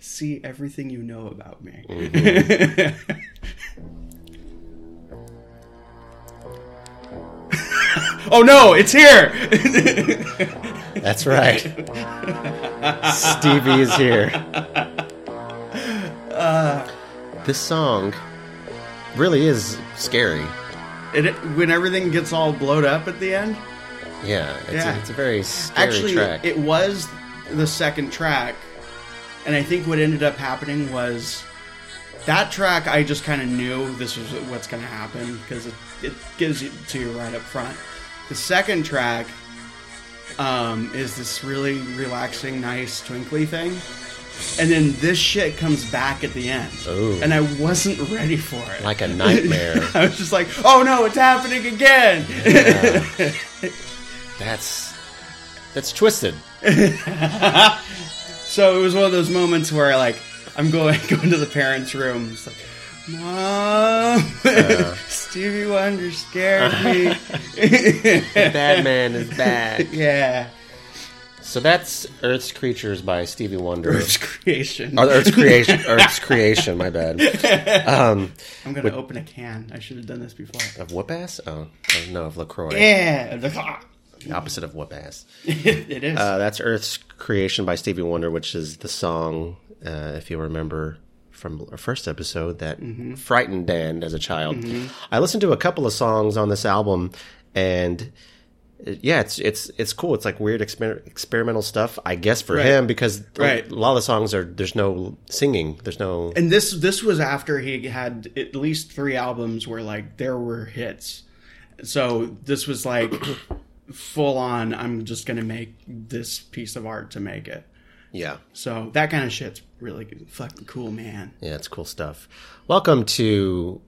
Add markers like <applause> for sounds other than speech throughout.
see everything you know about me. <laughs> oh no, it's here. That's right. Stevie is here. Uh, this song really is scary. it, when everything gets all blowed up at the end. Yeah, it's, Yeah. A, it's a very scary Actually, track. it was the second track, and I think what ended up happening was that track. I just kind of knew this was what's going to happen because it, it gives it to you right up front. The second track um, is this really relaxing, nice, twinkly thing. And then this shit comes back at the end. Ooh. And I wasn't ready for it. like a nightmare. <laughs> I was just like, oh no, it's happening again. <laughs> that's that's twisted. <laughs> So it was one of those moments where like I'm going <laughs> going to the parents' room. It's like, Mom, <laughs> Stevie Wonder scared me. <laughs> Bad man is back. yeah, So that's Earth's Creatures by Stevie Wonder. Earth's creation. Oh, Earth's creation. Earth's creation. My bad. Um, I'm gonna open a can. I should have done this before. of whoop ass. Oh, oh, no, of Lacroix. Yeah, The opposite of whoop ass. <laughs> it is. Uh, that's Earth's creation by Stevie Wonder, which is the song, uh, if you remember from our first episode, that frightened Dan as a child. I listened to a couple of songs on this album, and uh, yeah, it's it's it's cool. It's like weird exper- experimental stuff, I guess, for Right. him because Right. a lot of the songs are there's no singing, there's no and this this was after he had at least three albums where like there were hits. So this was like full on. I'm just gonna make this piece of art to make it. yeah. So that kind of shit's really fucking cool, man. Yeah, it's cool stuff. Welcome to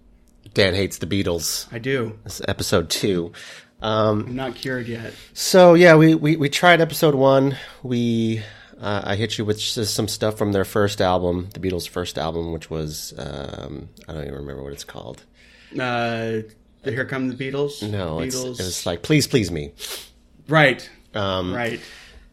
Dan Hates the Beatles. I do. This is episode two. Um, I'm not cured yet. so yeah, we, we, we tried episode one. We uh, I hit you with just some stuff from their first album, the Beatles' first album, which was um, I don't even remember what it's called. Uh, here come the Beatles. No, it's, Beatles. it was like Please Please Me, right, um, right.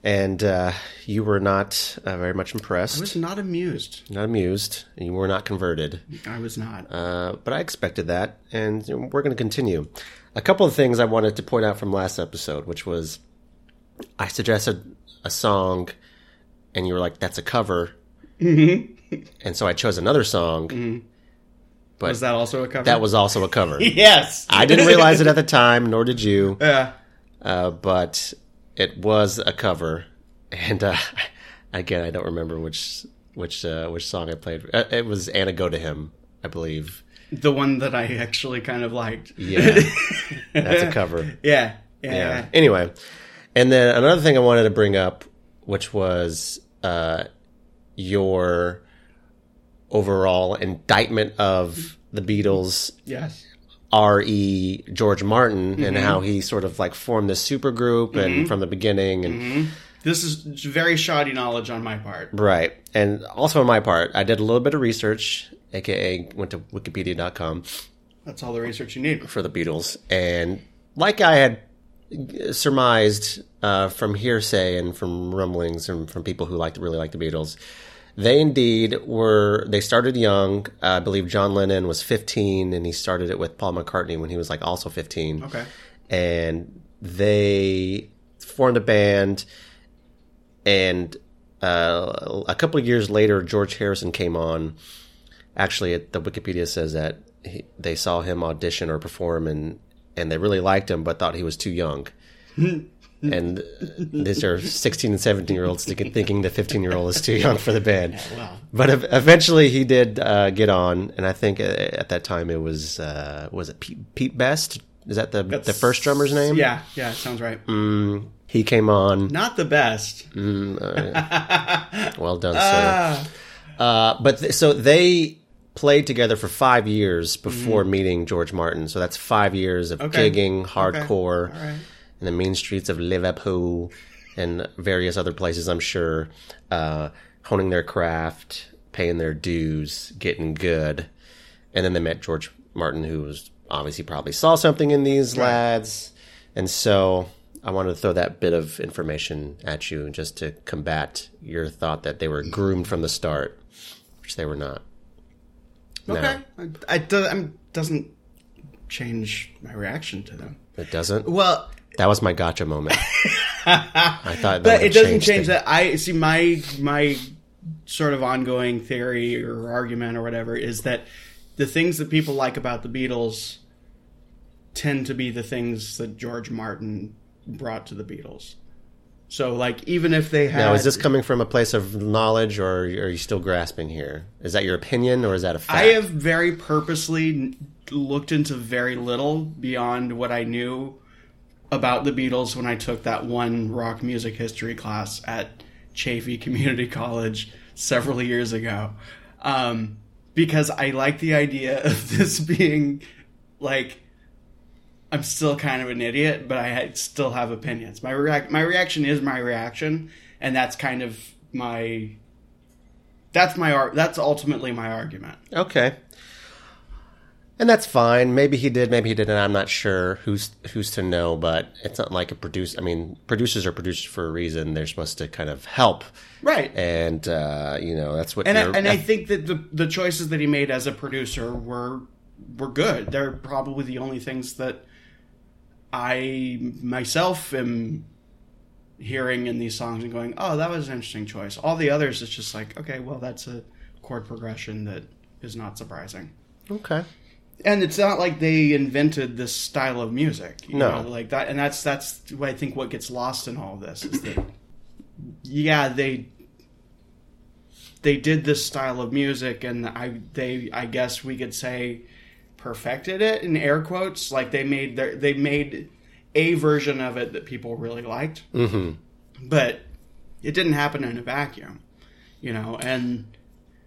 and uh, you were not uh, very much impressed. I was not amused. not amused, and you were not converted. I was not. Uh, but I expected that, and we're going to continue. A couple of things I wanted to point out from last episode, which was I suggested a song, and you were like, "That's a cover," mm-hmm. and so I chose another song. But was that also a cover? that was also a cover. <laughs> yes. I didn't realize it at the time, nor did you, <laughs> Yeah. uh, but it was a cover, and uh, <laughs> again, I don't remember which which uh, which song I played. Uh, It was "Anna Go to Him," I believe. the one that I actually kind of liked. Yeah, that's a cover. Yeah. Yeah. yeah. Anyway, and then another thing I wanted to bring up, which was uh, your overall indictment of the Beatles, Yes. R.E. George Martin, Mm-hmm. and how he sort of like formed this supergroup and from the beginning, and Mm-hmm. This is very shoddy knowledge on my part. right, and also on my part, I did a little bit of research, aka went to Wikipedia.com That's all the research you need. for the Beatles, and like I had surmised uh, from hearsay and from rumblings and from people who liked really like the Beatles, they indeed were. They started young. Uh, I believe John Lennon was 15, and he started it with Paul McCartney when he was like also 15. Okay. and they formed a band, and uh, a couple of years later, George Harrison came on. Actually, the Wikipedia says that he, they saw him audition or perform, and and they really liked him, but thought he was too young. <laughs> and these are 16 and 17 year olds thinking, the 15 year old is too young for the band. <laughs> Wow. But eventually, he did uh, get on, and I think uh, at that time it was uh, was it Pete, Pete Best? Is that the the first drummer's name? Yeah. Yeah. Sounds right. Mm, he came on. Not the best. <laughs> Well done, sir. Ah. Uh, but th- so they played together for five years before meeting George Martin. So that's five years of. Okay. gigging, hardcore, All right. in the mean streets of Liverpool and various other places, I'm sure, uh, honing their craft, paying their dues, getting good. And then they met George Martin, who was obviously probably saw something in these lads. And so I wanted to throw that bit of information at you just to combat your thought that they were groomed from the start, which they were not. No. Okay, I, I do, I'm, doesn't change my reaction to them. It doesn't. Well, That was my gotcha moment. I thought, but it doesn't change that. I see my my sort of ongoing theory or argument or whatever is that the things that people like about the Beatles tend to be the things that George Martin brought to the Beatles. So, like, even if they had, Now, is this coming from a place of knowledge, or are you still grasping here? Is that your opinion, or is that a fact? I have very purposely looked into very little beyond what I knew about the Beatles when I took that one rock music history class at Chaffey <laughs> Community College several years ago. Um, because I like the idea of <laughs> this being like I'm still kind of an idiot, but I still have opinions. My my reaction is my reaction, and that's kind of my that's my ar- that's ultimately my argument. Okay. And that's fine. Maybe he did, maybe he didn't. I'm not sure. Who's who's to know? But it's not like a produce. I mean, producers are producers for a reason. They're supposed to kind of help, Right. and uh, you know that's what. and I, and I think that the the choices that he made as a producer were were good. They're probably the only things that I myself am hearing in these songs and going, "Oh, that was an interesting choice." All the others, it's just like, okay, well, that's a chord progression that is not surprising. okay. And it's not like they invented this style of music, you No. know, like that. And that's that's what I think what gets lost in all this is that, yeah, they they did this style of music, and I they I guess we could say perfected it in air quotes. Like they made their they made a version of it that people really liked, hmm but it didn't happen in a vacuum, you know. And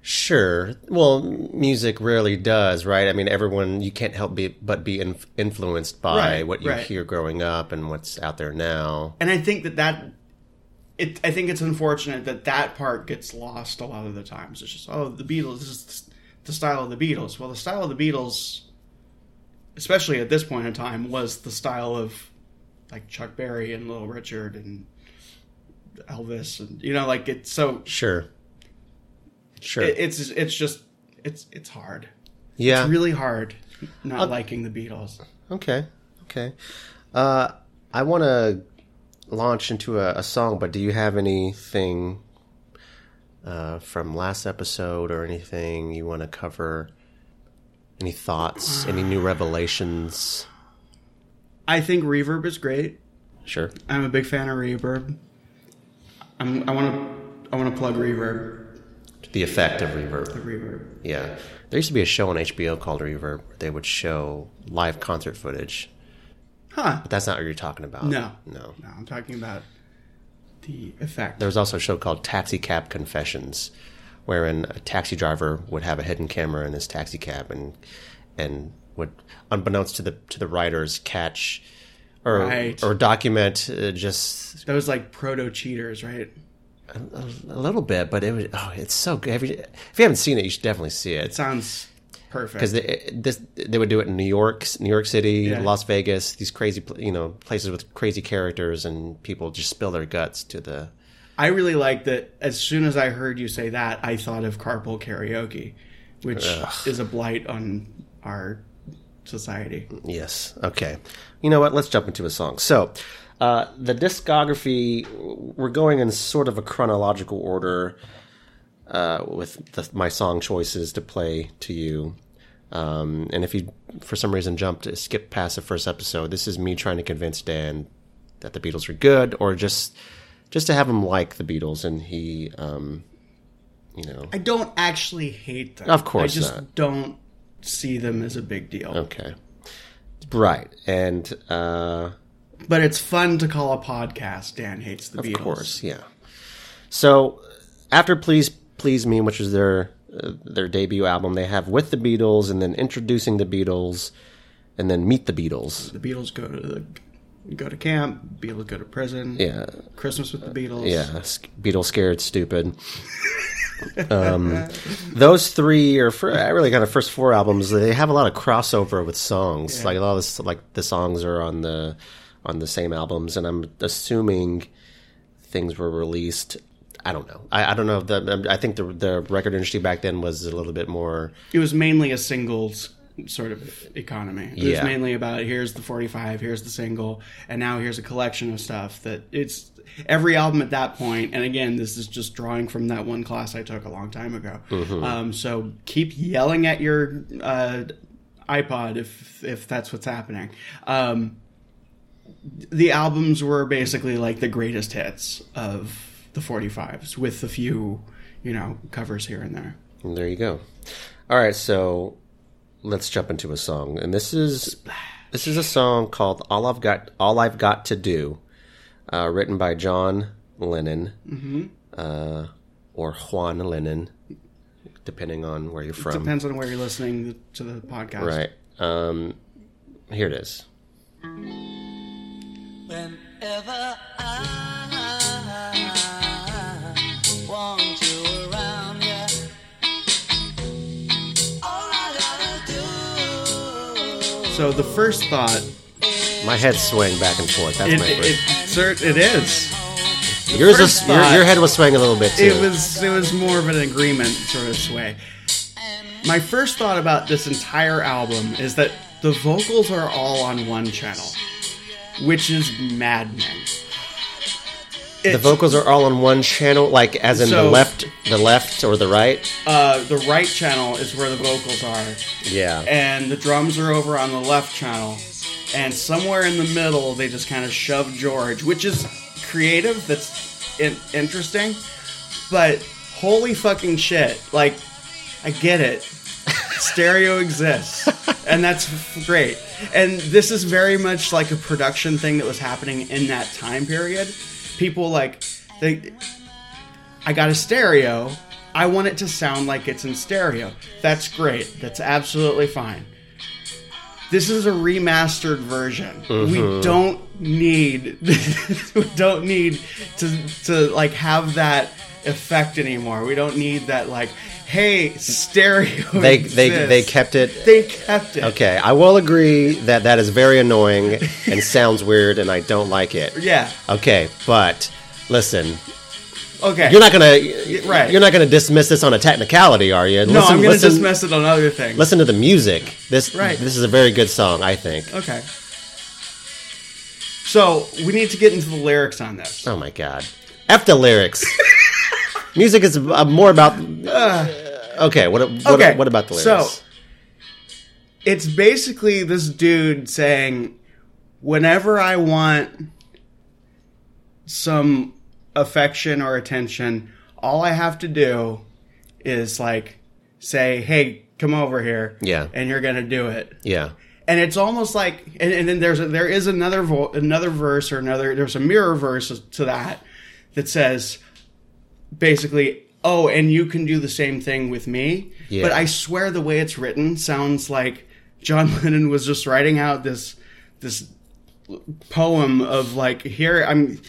Sure. Well, music rarely does, right? I mean, everyone you can't help be, but be inf- influenced by Right, what you right. hear growing up and what's out there now. and I think that that it I think it's unfortunate that that part gets lost a lot of the times. It's just oh the Beatles this is the style of the Beatles. Well, the style of the Beatles, especially at this point in time, was the style of like Chuck Berry and Little Richard and Elvis and you know like it's so Sure. Sure. it, it's it's just it's it's hard. yeah. It's really hard not Uh, liking the Beatles. Okay. Okay. Uh, I want to launch into a, a song, but do you have anything uh, from last episode or anything you want to cover? Any thoughts? Any new revelations? I think Reverb is great. Sure. I'm a big fan of Reverb. I'm, I want to I want to plug Reverb. The effect of reverb. The Reverb. Yeah. There used to be a show on HBO called Reverb where they would show live concert footage. Huh? But that's not what you're talking about. No. No. No, I'm talking about the effect. There was also a show called Taxi Cab Confessions, wherein a taxi driver would have a hidden camera in his taxi cab and and would, unbeknownst to the to the writers, catch or Right. or document uh, just those like proto cheaters, right? A, a little bit, but it was oh, it's so good. If you, if you haven't seen it, you should definitely see It it sounds perfect. because they, this they would do it in New York, New York City, Yeah. Las Vegas, these crazy you know places with crazy characters, and people just spill their guts to the. I really like that. As soon as I heard you say that, I thought of carpool karaoke, which is a blight on our society. Yes. Okay. You know what? Let's jump into a song. So, uh, the discography, we're going in sort of a chronological order uh, with the, my song choices to play to you. Um, and if you, for some reason, jumped, skip past the first episode, this is me trying to convince Dan that the Beatles are good, or just just to have him like the Beatles, and he, um, you know, I don't actually hate them. Of course I just not. don't see them as a big deal. okay, right, and. Uh, But it's fun to call a podcast Dan hates the Beatles. Of course, yeah. So after Please Please Me, which was their uh, their debut album, they have With the Beatles, and then Introducing the Beatles, and then Meet the Beatles. The Beatles go to the go to camp. Beatles go to prison. Yeah, Christmas with the Beatles. yeah. Beatles scared stupid. <laughs> um, those three or really kind of first four albums, they have a lot of crossover with songs. Yeah. Like a lot of this, like the songs are on the on the same albums, and I'm assuming things were released. I don't know. I, I don't know. The, I think the the record industry back then was a little bit more. It was mainly a singles sort of economy. It Yeah. was mainly about here's the 45, here's the single, and now here's a collection of stuff that it's every album at that point. And again, this is just drawing from that one class I took a long time ago. Um, so keep yelling at your uh, iPod if if that's what's happening. Um, the albums were basically like the greatest hits of the 45s with a few, you know, covers here and there. And there you go. All right, so let's jump into a song, and this is this is a song called "All I've Got All I've Got to Do," uh, written by John Lennon uh, or Juan Lennon, depending on where you're from. Depends on where you're listening to the podcast. Right. Um, here it is. Whenever I want you around, yeah. All I gotta do. So the first thought, My head's swaying back and forth. That's it, my it, sir, it is. yours first is, your, thought- your head was swaying a little bit too. It was it was more of an agreement sort of sway. My first thought about this entire album is that the vocals are all on one channel, which is maddening. the It's- vocals are all on one channel, like as in the left, the left or the right. uh, the right channel is where the vocals are, Yeah. and the drums are over on the left channel, and somewhere in the middle they just kind of shove George, which is creative. That's in- interesting, but holy fucking shit! Like, I get it. Stereo exists, and that's great. And this is very much like a production thing that was happening in that time period. People like they I got a stereo. I want it to sound like it's in stereo. That's great. That's absolutely fine. This is a remastered version. We mm-hmm. don't need <laughs> we don't need to to like have that effect anymore. We don't need that like hey stereo. They they they kept it. they kept it. Okay, I will agree that that is very annoying and <laughs> sounds weird, and I don't like it. Yeah. Okay, but listen, Okay. you're not gonna right. You're not gonna dismiss this on a technicality, are you? no, listen, I'm going to listen, dismiss it on other things. Listen to the music. This Right. this is a very good song, I think. Okay. So we need to get into the lyrics on this. Oh my god, f the lyrics. <laughs> music is uh, more about. Okay, what what, Okay, what about the lyrics? so- It's basically this dude saying, whenever I want some affection or attention, all I have to do is like say, "Hey, come over here," Yeah. and you're gonna do it. yeah, and it's almost like and, and then there's a, there is another vo- another verse or another there's a mirror verse to that that says basically oh and you can do the same thing with me Yeah. but i swear the way it's written sounds like john <laughs> lennon was just writing out this this poem of like here i'm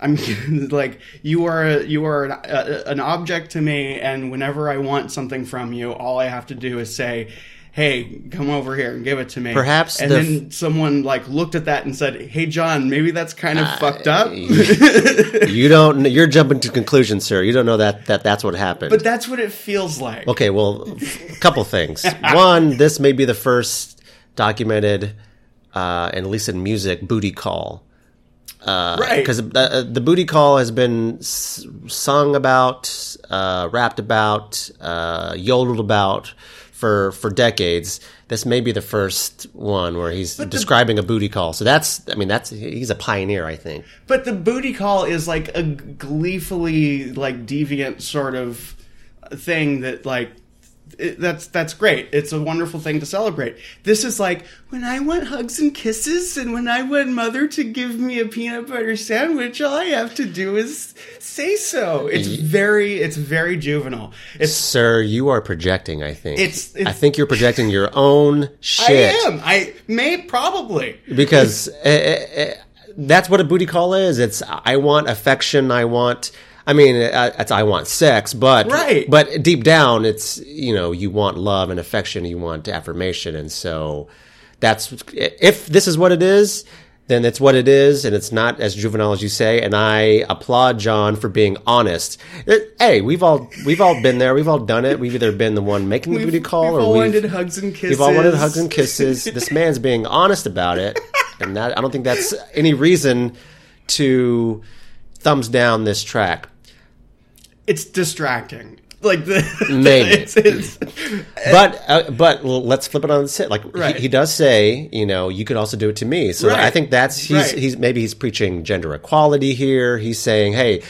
I'm <laughs> like you are a, you are an, a, an object to me, and whenever I want something from you, all I have to do is say, "Hey, come over here and give it to me." Perhaps and the then someone like looked at that and said, "Hey, John, maybe that's kind of fucked up." <laughs> you don't. You're jumping to conclusions, sir. You don't know that that that's what happened. but that's what it feels like. Okay, well, a couple things. <laughs> One, this may be the first documented, uh, and at least in music, booty call. Uh, Right. Because uh, the booty call has been s- sung about, uh, rapped about, uh, yodeled about for for decades. This may be the first one where he's describing a booty call. So that's, I mean, that's he's a pioneer, I think. But the booty call is like a gleefully like deviant sort of thing that like it, that's that's great. It's a wonderful thing to celebrate. This is like when I want hugs and kisses, and when I want mother to give me a peanut butter sandwich, all I have to do is say so. It's very it's very juvenile. It's Sir, you are projecting. I think. It's- it's- I think you're projecting your own shit. I am. I may probably. because uh, uh, uh, that's what a booty call is. It's I want affection. I want. I mean, uh, it's I want sex, but Right. But deep down, it's you know you want love and affection. You want affirmation, and so that's if this is what it is. then it's what it is, and it's not as juvenile as you say. And I applaud John for being honest. It- hey, we've all we've all been there. We've all done it. We've either been the one making the We've- booty call, or we've or all we've wanted hugs and kisses. We've all wanted hugs and kisses. <laughs> this man's being honest about it, and that I don't think that's any reason to thumbs down this track. It's distracting. Like the <laughs> Maybe. it's, it's, But uh, but let's flip it on its head. Like Right. he, he does say, you know, you could also do it to me. So Right. I think that's he's Right. he's maybe he's preaching gender equality here. He's saying, hey,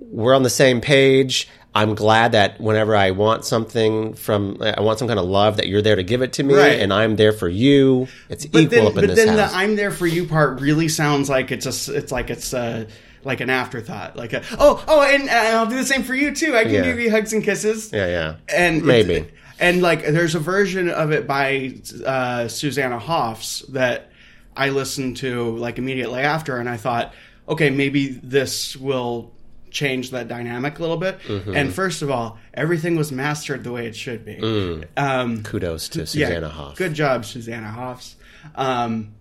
we're on the same page. I'm glad that whenever I want something from, I want some kind of love, that you're there to give it to me, Right. and I'm there for you. It's but equal then, up in but this then house. the "I'm there for you" part really sounds like it's a, it's like it's uh like an afterthought. Like a, oh oh, and, and I'll do the same for you too. I can Yeah. give you hugs and kisses. yeah, yeah, and maybe. and like there's a version of it by uh, Susanna Hoffs that I listened to like immediately after, and I thought, okay, maybe this will change that dynamic a little bit. Mm-hmm. And first of all, everything was mastered the way it should be. Mm. Um, Kudos to yeah, Susanna Hoff. Good job, Susanna Hoffs. Um,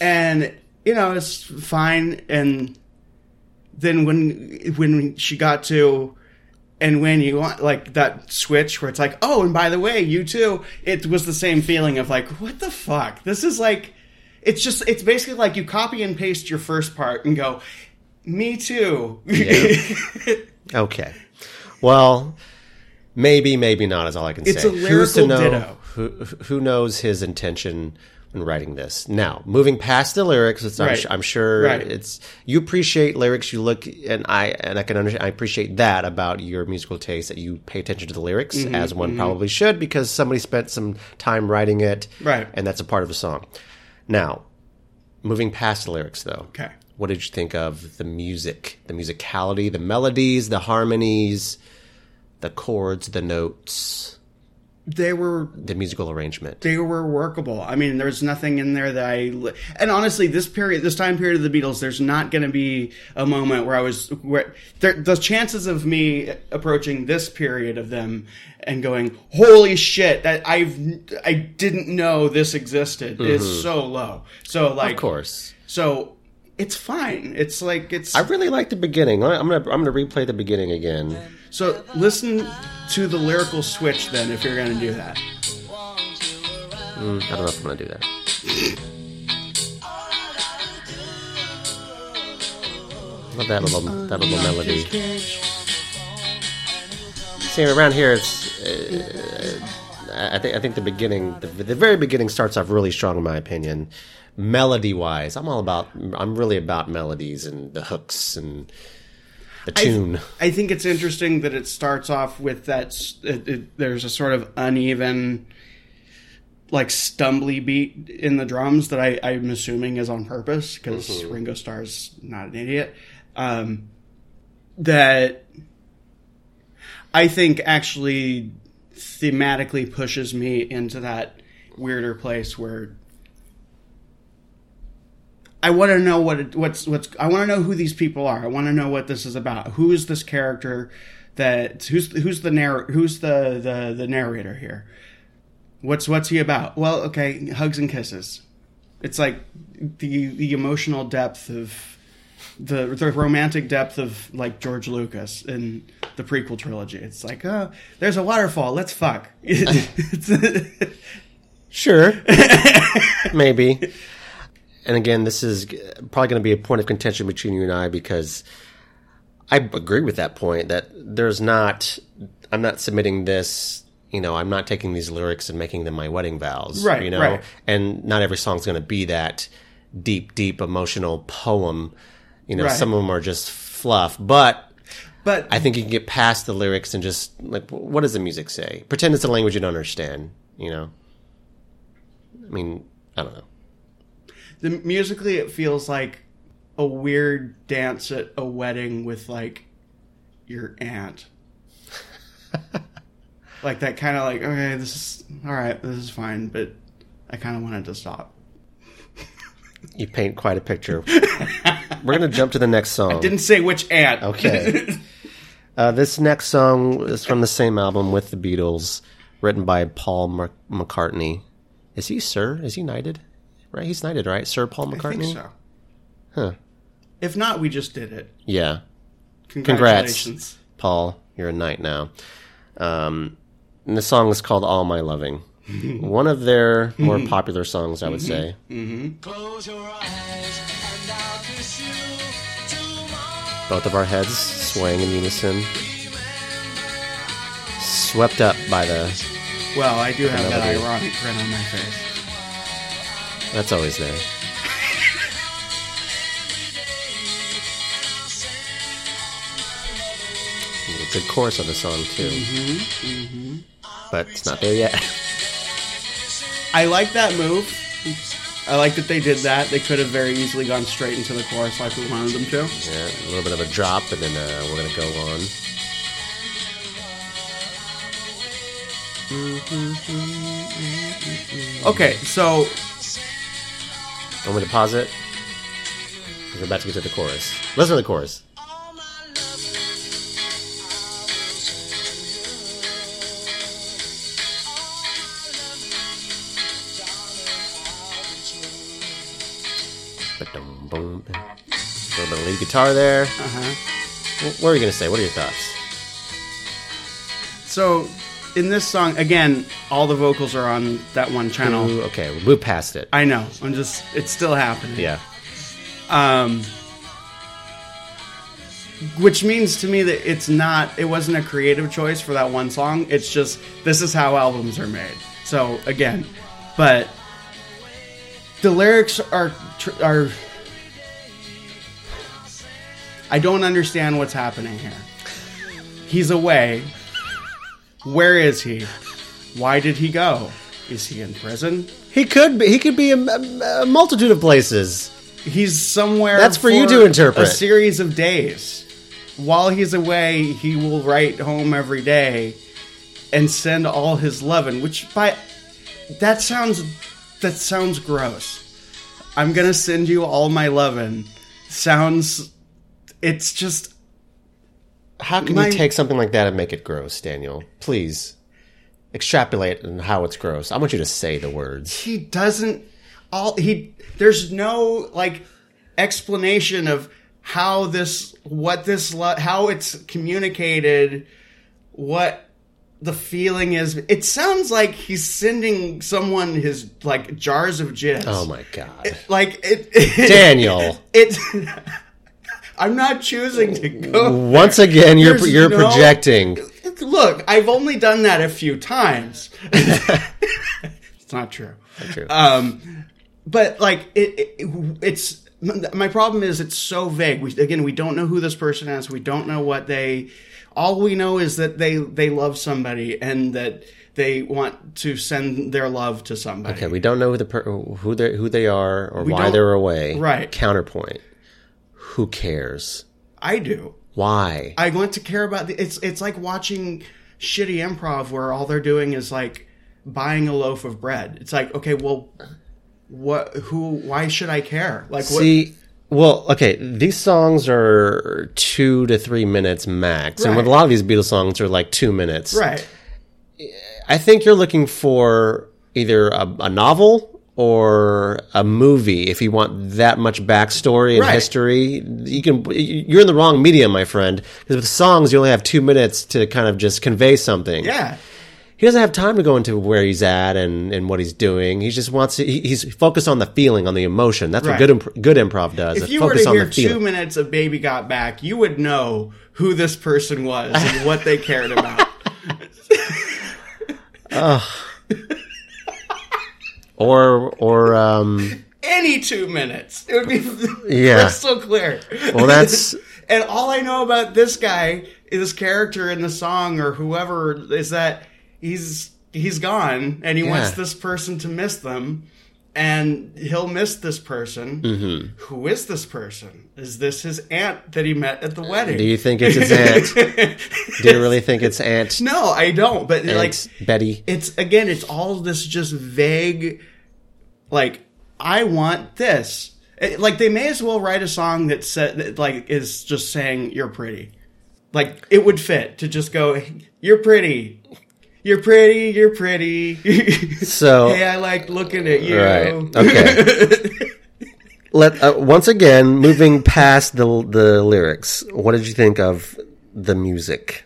and you know it's fine. And then when when she got to and when you want like that switch where it's like, oh, and by the way, you too, it was the same feeling of like, what the fuck? This is like, it's just, it's basically like you copy and paste your first part and go, me too. <laughs> Okay. Well, maybe, maybe not is all I can It's say. a Who's to know? ditto. Who, who knows his intention when writing this? Now, moving past the lyrics, it's, I'm, I'm sure Right. it's you appreciate lyrics. You look, and I and I can understand. I appreciate that about your musical taste that you pay attention to the lyrics Mm-hmm, as one probably should because somebody spent some time writing it, Right. And that's a part of a song. Now, moving past the lyrics, though, okay. what did you think of the music, the musicality, the melodies, the harmonies, the chords, the notes, They were the musical arrangement? they were workable. I mean, there's nothing in there that I li- and honestly, this period, this time period of the Beatles, there's not going to be a moment where I was where there, the chances of me approaching this period of them and going, "Holy shit, that I've I didn't know this existed," is mm-hmm. so low. So like, Of course. so it's fine. It's like it's I really like the beginning. I'm gonna I'm gonna replay the beginning again. Um, so listen to the lyrical switch then if you're going to do that. Mm, I don't know if I'm gonna do that. Love that little that little melody. See, around here, it's. Uh, I think I think the beginning, the, the very beginning, starts off really strong, in my opinion. Melody wise, I'm all about. I'm really about melodies and the hooks and the tune. I think it's interesting that it starts off with that. It, it, there's a sort of uneven, like stumbly beat in the drums that I, I'm assuming is on purpose because Ringo Starr's not an idiot. Um, that I think actually thematically pushes me into that weirder place where I want to know what it, what's what's I want to know who these people are. I want to know what this is about. Who is this character that who's who's the narr who's the, the the narrator here? What's what's he about? Well, okay, hugs and kisses. It's like the the emotional depth of the the romantic depth of like George Lucas in the prequel trilogy. It's like, oh, there's a waterfall. Let's fuck. <laughs> Sure. <laughs> Maybe. And again, this is probably going to be a point of contention between you and I because I agree with that point that there's not, I'm not submitting this, you know, I'm not taking these lyrics and making them my wedding vows. Right, You know, right. and not every song's going to be that deep, deep emotional poem. You know, Right. some of them are just fluff, but but I think you can get past the lyrics and just like, what does the music say? Pretend it's a language you don't understand. You know, I mean, I don't know. The musically it feels like a weird dance at a wedding with like your aunt <laughs> like that kind of like okay this is all right this is fine but i kind of wanted to stop <laughs> You paint quite a picture. <laughs> We're gonna jump to the next song. didn't say which aunt Okay. Uh, this next song is from the same album with the Beatles, written by Paul McCartney. Is he Sir? Is he knighted? Right? He's knighted, right? Sir Paul McCartney. I McCartney. think so. Huh. If not, we just did it. Yeah, Congratulations. Paul, you're a knight now. Um, and the song is called "All My Loving." <laughs> One of their more <laughs> popular songs, I would say. Close your eyes and I'll kiss you tomorrow. Both of our heads swaying in unison, swept up by the. Well, I do have that melody. ironic grin on my face. That's always there. It's a chorus on the song too, mm-hmm, mm-hmm. but it's not there yet. I like that move. I like that they did that. They could have very easily gone straight into the chorus like we wanted them to. Yeah, a little bit of a drop, and then uh, we're gonna go on. Mm-hmm, okay, so Me to pause it? we're about to get to the chorus. Listen to the chorus. A little bit of lead guitar there. uh-huh. What are you gonna say? What are your thoughts? so in this song again, all the vocals are on that one channel. Ooh, okay, we'll move past it. I know. I'm just it's still happening. Yeah. Um which means to me that it's not it wasn't a creative choice for that one song. It's just this is how albums are made. So again, but the lyrics are are I don't understand what's happening here. He's away. Where is he? Why did he go? Is he in prison? He could be. He could be a, a- multitude of places. He's somewhere. That's for you to interpret. A series of days. While he's away, he will write home every day and send all his lovin'. Which by that sounds that sounds gross. I'm gonna send you all my lovin'. Sounds. It's just How can My- you take something like that and make it gross, Daniel? Please extrapolate on how it's gross. I want you to say the words. he doesn't all he there's no like explanation of how this what this how it's communicated what the feeling is it sounds like he's sending someone his like jars of jizz Oh my god, like it, it <laughs> Daniel! it <laughs> i'm not choosing to go Once again, you're There's you're no- projecting. look i've only done that a few times <laughs> it's not true Not True. um, but like it, it, it's my problem is it's so vague. We, again, we don't know who this person is. We don't know what they. All we know is that they they love somebody and that they want to send their love to somebody. okay, we don't know who the per- who they who they are or why they're away. Right. Counterpoint. Who cares? I do. Why? I want to care about the. It's it's like watching shitty improv where all they're doing is like buying a loaf of bread. It's like okay, well, what? Who? Why should I care? Like what? See, well, okay, these songs are two to three minutes max, and with a lot of these Beatles songs are like two minutes. right. I think you're looking for either a, a novel or a movie if you want that much backstory and Right. history. You can you're in the wrong medium, my friend. Because with songs, you only have two minutes to kind of just convey something. Yeah. He doesn't have time to go into where he's at and, and what he's doing. He just wants to. He, he's focused on the feeling, on the emotion. That's Right. what good imp- good improv does. If you were to hear two minutes of Baby Got Back, you would know who this person was and what they cared about. <laughs> or or um, <laughs> Any two minutes. It would be <laughs> Yeah. crystal clear. Well, that's- <laughs> and all I know about this guy, this character in the song or whoever, is that he's he's gone and he wants this person to miss them. And he'll miss this person. Mm-hmm. Who is this person? Is this his aunt that he met at the wedding? do you think it's his <laughs> aunt? do you really think it's Aunt, no, I don't. But like, Betty? it's again it's all this just vague like i want this It- like they may as well write a song that said that like is just saying you're pretty like it would fit to just go you're pretty You're pretty, you're pretty. So <laughs> hey, I like looking at you. Right. Okay. <laughs> let uh, once again moving past the the lyrics. What did you think of the music,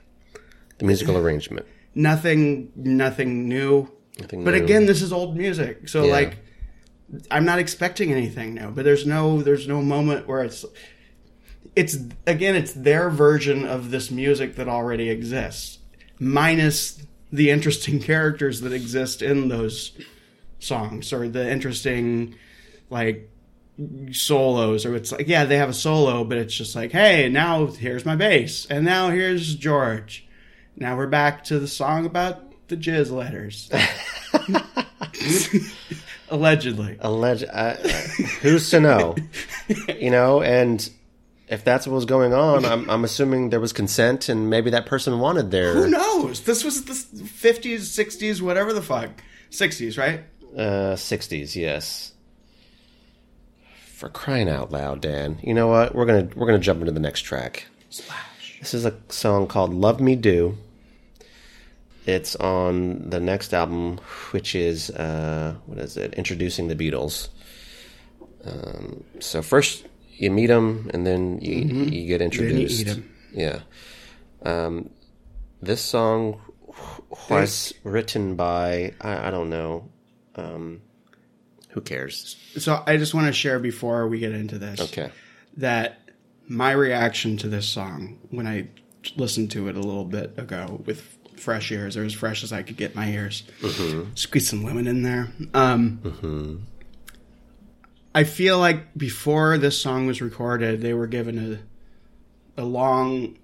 the musical arrangement? nothing nothing new. Nothing but new. again, this is old music. So Yeah. like I'm not expecting anything new, but there's no there's no moment where it's it's again it's their version of this music that already exists minus the interesting <laughs> characters that exist in those songs or the interesting like solos or it's like yeah they have a solo but it's just like hey now here's my bass and now here's george now we're back to the song about the jizz letters <laughs> <laughs> allegedly Alleged. Uh, who's to know? You know, and if that's what was going on, I'm I'm assuming there was consent, and maybe that person wanted their who knows this was the 50s 60s whatever the fuck 60s right Uh, 60s, yes. For crying out loud, Dan. You know what? We're gonna we're gonna jump into the next track. Splash. This is a song called "Love Me Do." It's on the next album, which is uh, what is it? Introducing the Beatles. Um, so first you meet them, and then you you get introduced. 'em. Yeah. Um, this song was written by I, I don't know. Um, who cares? so i just want to share before we get into this Okay. that my reaction to this song when I listened to it a little bit ago with fresh ears, or as fresh as I could get my ears, squeeze some lemon in there. Um, I feel like before this song was recorded, they were given a a long,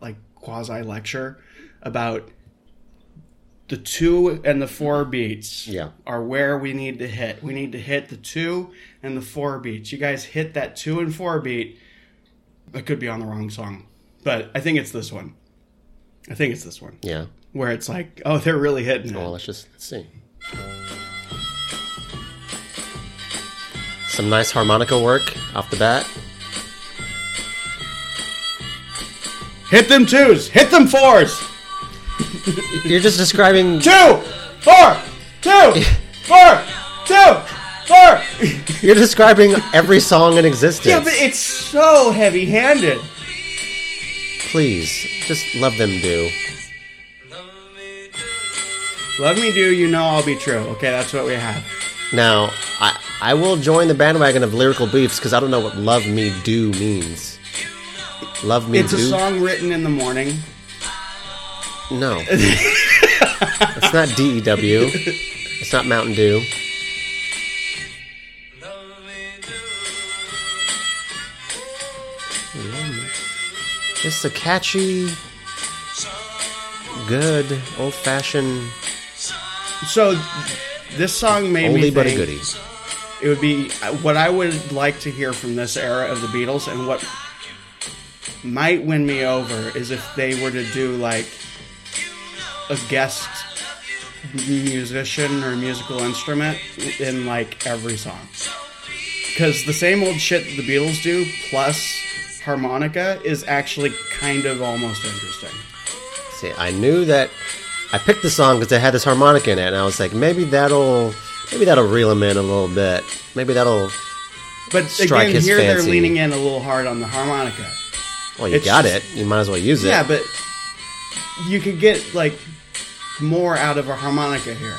like quasi lecture about the two and the four beats Yeah. are where we need to hit. We need to hit the two and the four beats. You guys hit that two and four beat. I could be on the wrong song, but I think it's this one. I think it's this one Yeah. where it's like, oh, they're really hitting it. Well, let's just let's see. Some nice harmonica work off the bat. Hit them twos, hit them fours. You're just describing. <laughs> Two, four, two, four, two, four. You're describing every song in existence. yeah, but it's so heavy-handed. Please, just love them do. Love me do, you know I'll be true. Okay, that's what we have. Now, I I will join the bandwagon of lyrical beefs because I don't know what "love me do" means. Love me It's do. a song written in the morning. No, <laughs> it's not DEW. It's not Mountain Dew. It's a catchy, good, old-fashioned, So this song made me oldie but a think it would be uh, what I would like to hear from this era of the Beatles, and what might win me over is if they were to do like a guest musician or musical instrument in like every song. Because the same old shit the Beatles do plus harmonica is actually kind of almost interesting. See, I knew that I picked the song because it had this harmonica in it, and I was like, maybe that'll, maybe that'll reel him in a little bit. Maybe that'll. But Strike again, his here they're leaning in a little hard on the harmonica. Well, you It's got just- it. You might as well use it. Yeah, but you could get like more out of a harmonica here.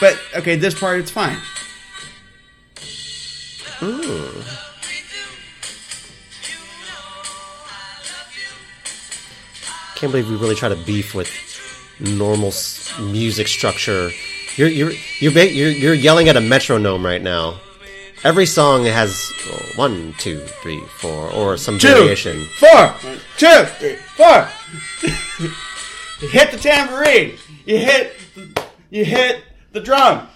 But okay, this part it's fine. Ooh. Can't believe we really try to beef with normal s- music structure. You're you're you're you're, you're yelling at a metronome right now. Every song has oh, one, two, three, four, or some Two, variation. four, two, three, four. you hit the tambourine. You hit. You hit the drum.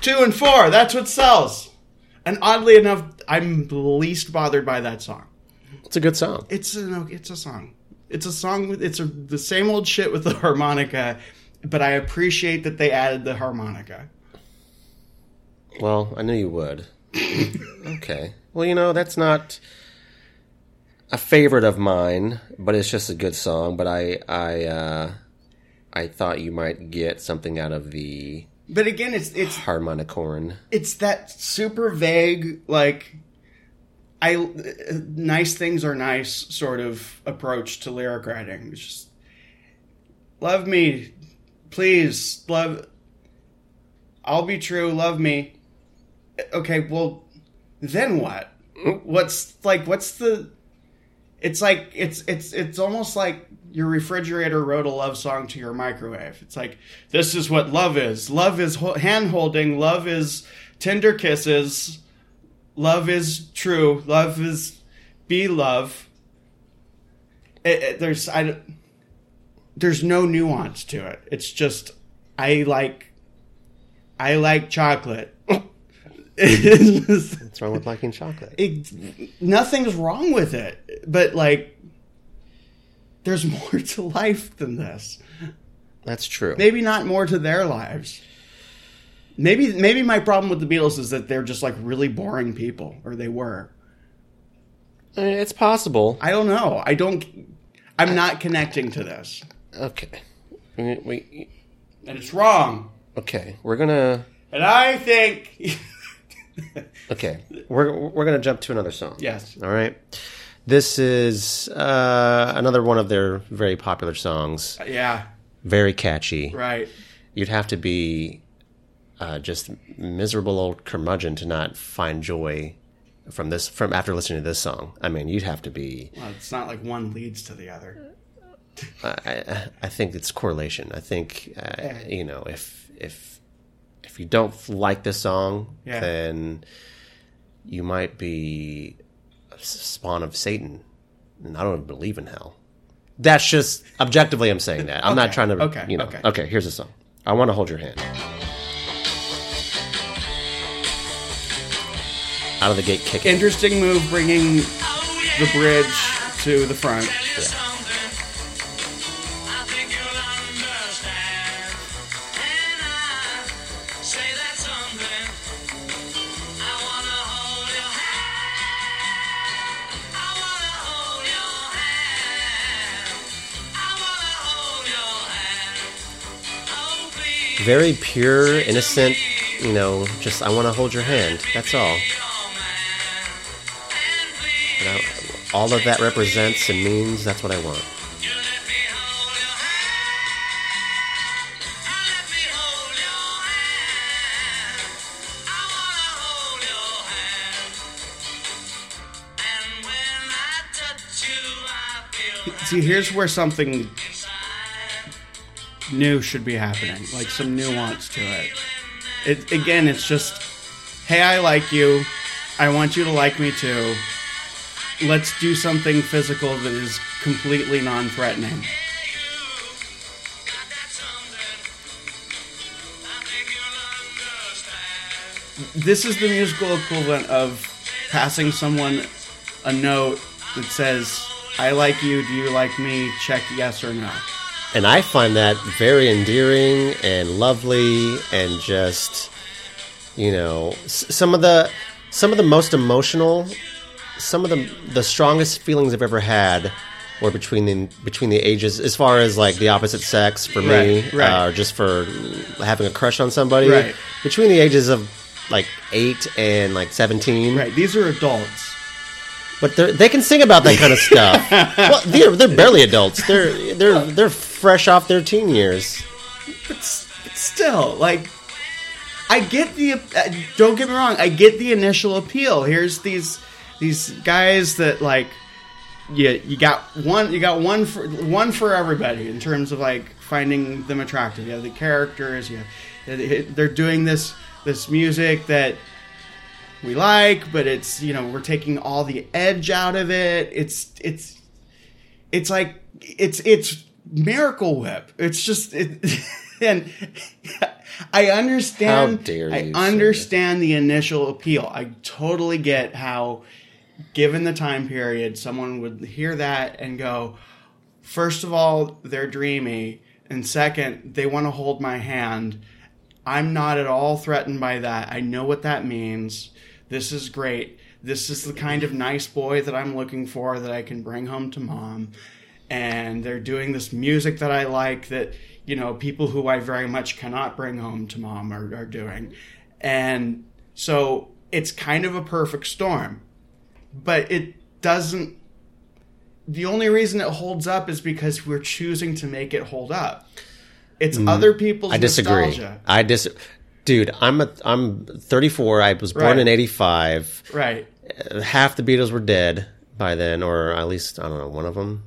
Two and four. That's what sells. And oddly enough, I'm least bothered by that song. It's a good song. It's a it's a song. It's a song it's a, the same old shit with the harmonica, but I appreciate that they added the harmonica. Well, I knew you would. okay. Well, you know that's not a favorite of mine, but it's just a good song. But I I uh, I thought you might get something out of the But again, it's it's harmonicorn. it's that super vague like I uh, nice things are nice sort of approach to lyric writing. It's just love me, please love. I'll be true. Love me. Okay, well, then what? What's like? What's the? It's like it's it's it's almost like your refrigerator wrote a love song to your microwave. It's like this is what love is. Love is hand holding. Love is tender kisses. Love is true. Love is be love. It, it- there's I. There's no nuance to it. It's just I like. I like chocolate. <laughs> What's wrong with liking chocolate? it, nothing's wrong with it, but like, there's <laughs> more to life than this. That's true. Maybe not more to their lives. Maybe maybe my problem with the Beatles is that they're just like really boring people, or they were. Uh, It's possible. I don't know. I don't. I'm not connecting to this, Okay. We, we and it's wrong. okay. We're gonna And I think, <laughs> okay. We're we're gonna jump to another song. yes, All right. This is uh, another one of their very popular songs. yeah, Very catchy. right. You'd have to be uh, just miserable old curmudgeon to not find joy from this from after listening to this song. I mean, you'd have to be. Well, it's not like one leads to the other. I, I, think it's correlation. I think uh, you know if if if you don't like this song, Yeah. then you might be a spawn of Satan, and I don't even believe in hell. That's just objectively, I'm saying that. I'm not trying to, okay, you know. okay. Okay, here's a song. I want to hold your hand. Out of the gate, kicking. Interesting move, bringing the bridge to the front. I think you'll understand. And I say that something. I wanna hold your hand. I wanna hold your hand. I wanna hold your hand. Please. Very pure, innocent. You know, just I want to hold your hand. That's all. I, all of that represents and means. That's what I want. See, here's where something new should be happening, like some nuance to it. It again, it's just, hey, I like you. I want you to like me too. Let's do something physical that is completely you'll understand. This is the musical equivalent of passing someone a note that says, "I like you. Do you like me? Check yes or no." And I find that very endearing and lovely, and just you know some of the some of the most emotional, some of the the strongest feelings I've ever had were between the between the ages, as far as like the opposite sex for me, Right, right. uh, or just for having a crush on somebody. Right. Between the ages of like eight and like seventeen, Right? These are adults. but they can sing about that kind of stuff. <laughs> well, they're they're barely adults. They're they're they're fresh off their teen years. but, but still, like, I get the. Uh, don't get me wrong. I get the initial appeal. Here's these these guys that like. You, you got one you got one for one for everybody in terms of like finding them attractive. You have the characters. You have, they're doing this this music that we like, but it's you know we're taking all the edge out of it. It's it's it's like it's it's Miracle Whip. It's just it, <laughs> and I understand. I understand the initial appeal. I totally get how, given the time period, someone would hear that and go, first of all, they're dreamy, and second, they want to hold my hand. I'm not at all threatened by that. I know what that means. This is great. This is the kind of nice boy that I'm looking for that I can bring home to mom. and they're doing this music that I like that you know people who I very much cannot bring home to mom are, are doing, and so it's kind of a perfect storm, but it doesn't. The only reason it holds up is because we're choosing to make it hold up. It's other people's Mm. I disagree. nostalgia. I dis. Dude, I'm a, I'm 34. I was born Right. in 85. Right. half the Beatles were dead by then, or at least I don't know, one of them.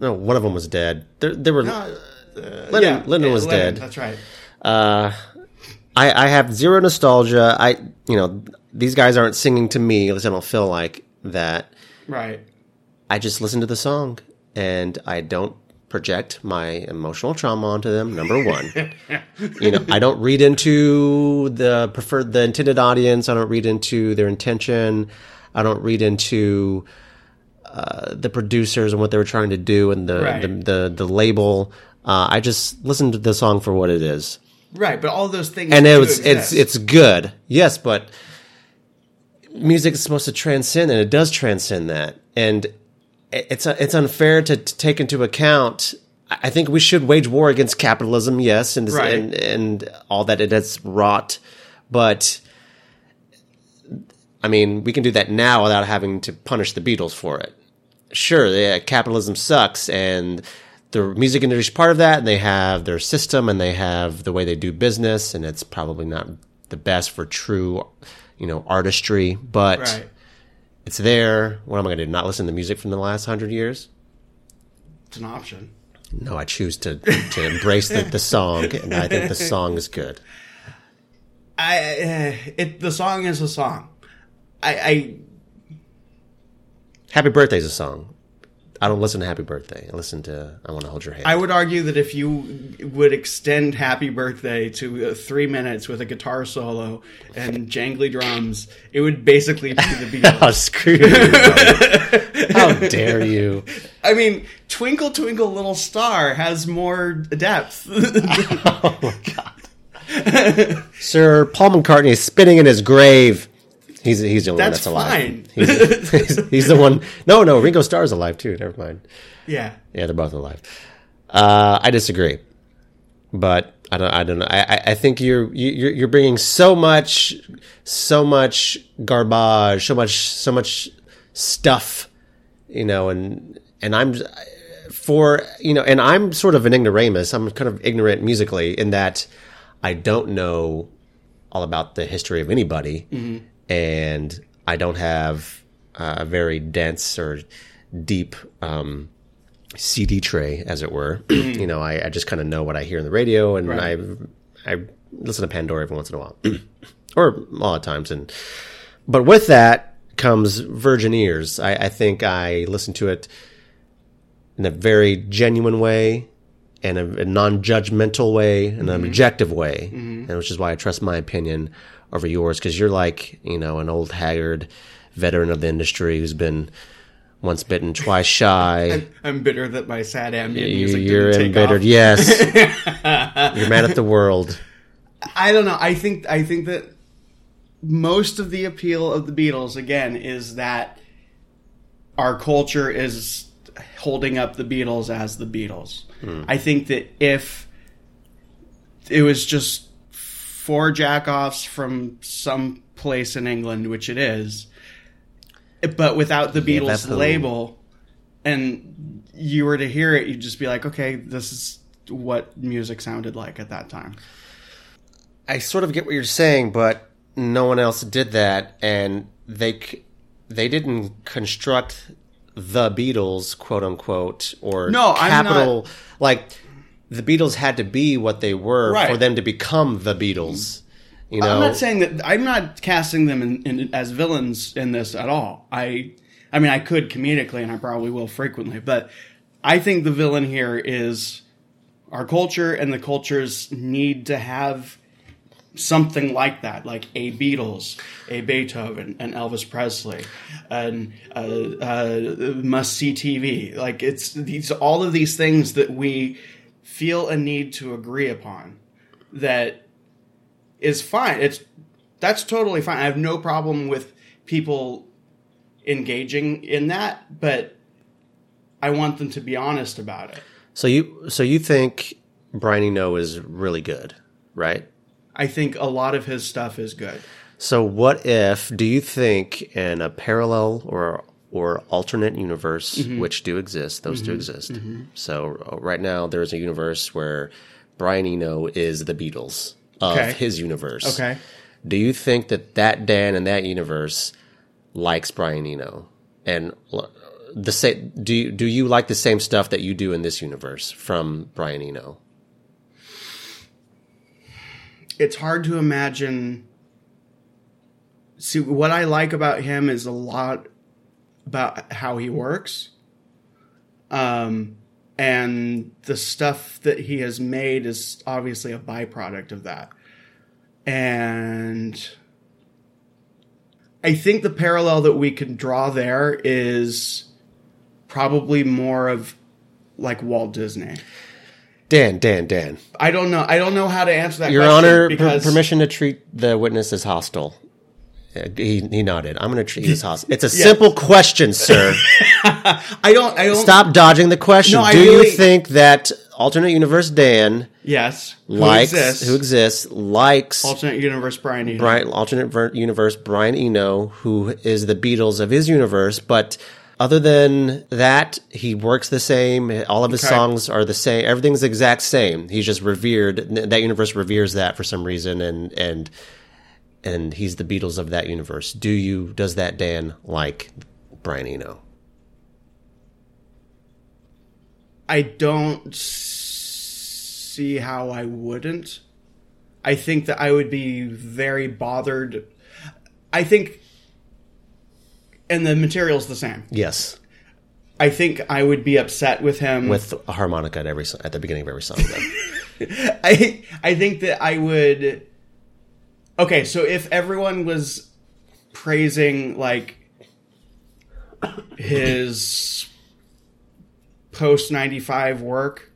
No, one of them was dead. There, there were. Uh, Lennon, yeah, Lennon yeah, was Lennon, dead. That's right. Uh, I, I have zero nostalgia. I, you know, these guys aren't singing to me. At least I don't feel like that. Right. I just listen to the song, and I don't project my emotional trauma onto them. Number one, <laughs> you know, I don't read into the preferred, the intended audience. I don't read into their intention. I don't read into uh, the producers and what they were trying to do and the Right. the, the the label. Uh, I just listen to the song for what it is, Right, but all those things and it was it's exist. it's good. Yes, but music is supposed to transcend, and it does transcend that. And it's it's unfair to, to take into account. I I think we should wage war against capitalism, yes, and Right. and, and all that it has wrought, but. I mean, we can do that now without having to punish the Beatles for it. Sure, yeah, capitalism sucks, and the music industry is part of that. And they have their system, and they have the way they do business, and it's probably not the best for true, you know, artistry. But right. it's there. What am I going to do? Not listen to music from the last hundred years? It's an option. No, I choose to to embrace the, the song, and I think the song is good. I uh, it the song is a song. I, I Happy Birthday is a song. I don't listen to Happy Birthday. I listen to I Want to Hold Your Hand. I would argue that if you would extend Happy Birthday to uh, three minutes with a guitar solo and jangly drums, it would basically be the <laughs> oh, screw you! How dare you? <laughs> I mean, Twinkle Twinkle Little Star has more depth. <laughs> Oh my god, Sir Paul McCartney is spinning in his grave. He's he's the only That's one that's alive. fine. <laughs> He's, he's, he's the one. No, no, Ringo Starr's alive too. Never mind. yeah. Yeah, they're both alive. Uh, I disagree, but I don't. I don't know. I, I- I think you're you're you're bringing so much, so much garbage, so much, so much stuff, you know, and and I'm for you know, and I'm sort of an ignoramus. I'm kind of ignorant musically in that I don't know all about the history of anybody, and I don't have uh, a very dense or deep um, CD tray, as it were. <clears throat> you know, I, I just kind of know what I hear in the radio, and Right. I I listen to Pandora every once in a while, <clears throat> or a lot of times. And but with that comes virgin ears. I, I think I listen to it in a very genuine way and a, a non-judgmental way and an objective way, and which is why I trust my opinion over yours because you're like you know an old haggard veteran of the industry who's been once bitten, twice <laughs> shy. I'm bitter that my sad ambient You, music you're didn't take embittered. off. Yes, <laughs> you're mad at the world. I don't know. I think I think that most of the appeal of the Beatles again is that our culture is holding up the Beatles as the Beatles. Hmm. I think that if it was just four jackoffs from some place in England, which it is, but without the Beatles label, and you were to hear it, you'd just be like, okay, this is what music sounded like at that time. I sort of get what you're saying, but no one else did that, and they they didn't construct the Beatles, quote unquote, or No, capital like the Beatles had to be what they were Right. for them to become the Beatles. You know, I'm not saying that I'm not casting them in, in, as villains in this at all. I, I mean, I could comedically, and I probably will frequently, but I think the villain here is our culture, and the cultures need to have something like that, like a Beatles, a Beethoven, an Elvis Presley, and uh, uh, must see TV. Like it's these all of these things that we feel a need to agree upon that is fine. It's that's totally fine. I have no problem with people engaging in that, but I want them to be honest about it. So you so you think Brian Eno is really good, right? I think a lot of his stuff is good. So what if do you think in a parallel or or alternate universe Mm-hmm. which do exist, those do exist. So uh, right now there's a universe where Brian Eno is the Beatles of Okay. his universe. Okay. Do you think that that Dan in that universe likes Brian Eno and the same? Do you, do you like the same stuff that you do in this universe from Brian Eno? It's hard to imagine. See, what I like about him is a lot about how he works. Um, and the stuff that he has made is obviously a byproduct of that. And I think the parallel that we can draw there is probably more of like Walt Disney. Dan, Dan, Dan. I don't know. I don't know how to answer that. Your question Honor, per- because permission to treat the witness as hostile. He, he nodded. I'm going to treat you as hostile. It's a Yes. simple question, sir. <laughs> I don't. I don't. Stop dodging the question. No, Do really- you think that alternate universe Dan Yes. Who likes exists. who exists likes alternate universe Brian Eno. Brian alternate ver- universe Brian Eno, who is the Beatles of his universe, but other than that, he works the same. All of his Okay. songs are the same. Everything's the exact same. He's just revered. That universe reveres that for some reason, and and and he's the Beatles of that universe. Do you? Does that Dan like Brian Eno? I don't see how I wouldn't. I think that I would be very bothered. I think, and the material's the same. Yes, I think I would be upset with him. with a harmonica at every at the beginning of every song. <laughs> I I think that I would. Okay, so if everyone was praising like his post ninety five work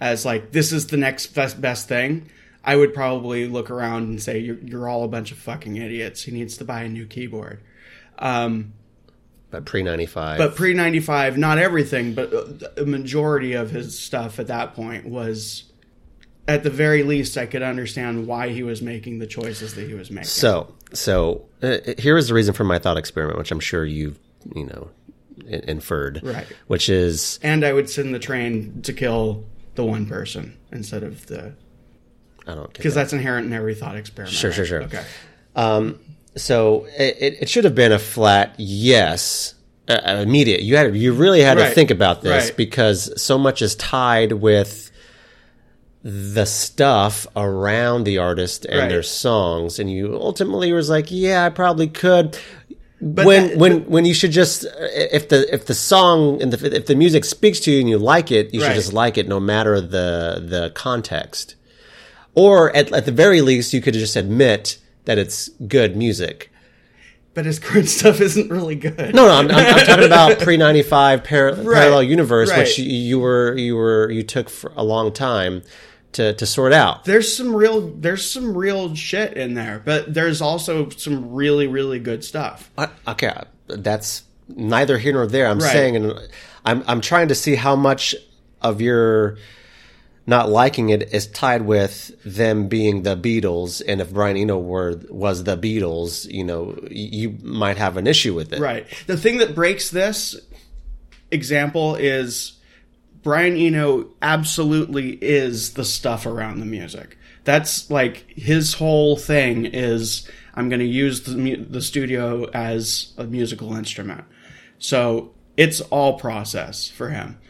as like this is the next best best thing, I would probably look around and say you're you're all a bunch of fucking idiots. He needs to buy a new keyboard. Um, but pre ninety five. but pre 95 not everything but a majority of his stuff at that point was at the very least i could understand why he was making the choices that he was making So, so uh, here is the reason for my thought experiment, which I'm sure you've you know in- inferred, Right. Which is and i would send the train to kill the one person instead of the I don't because that's inherent in every thought experiment Sure, sure, right? sure. okay Um, so it, it- should have been a flat yes. Uh, immediate. You had you really had to think about this Right. because so much is tied with the stuff around the artist and Right. their songs, and you ultimately was like, yeah, I probably could. But when that- when when you should just if the if the song and the if the music speaks to you and you like it, you should just like it no matter the the context. Or at at the very least, you could just admit that it's good music. but his current <laughs> stuff isn't really good No, no, I'm, I'm, I'm talking about <laughs> pre ninety five parallel universe, which right. you, you were you were you took for a long time to to sort out. there's some real there's some real shit in there but there's also some really really good stuff I- okay, that's neither here nor there. I'm Right. saying, and I'm I'm trying to see how much of your not liking it is tied with them being the Beatles, and if Brian Eno were was the Beatles, you know, you might have an issue with it. Right. The thing that breaks this example is Brian Eno absolutely is the stuff around the music. That's like his whole thing is I'm going to use the the studio as a musical instrument. So it's all process for him.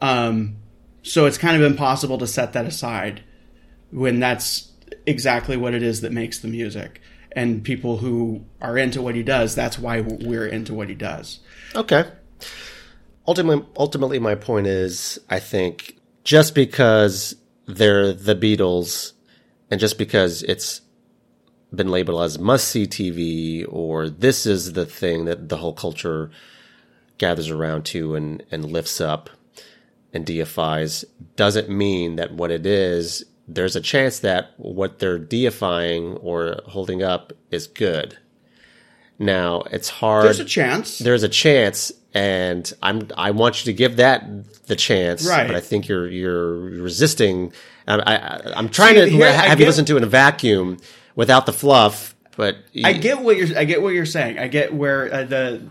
Um, so it's kind of impossible to set that aside when that's exactly what it is that makes the music. And people who are into what he does, that's why we're into what he does. Okay. Ultimately, ultimately, my point is, I think just because they're the Beatles, and just because it's been labeled as must see TV, or this is the thing that the whole culture gathers around to and, and lifts up and deifies, doesn't mean that what it is, there's a chance that what they're deifying or holding up is good Now it's hard. There's a chance. there's a chance, and I'm I want you to give that the chance, Right. But I think you're you're resisting. I, I, I'm trying See, to here, have you listen to it in a vacuum without the fluff, but I get what you're. I get what you're saying. I get where uh, the,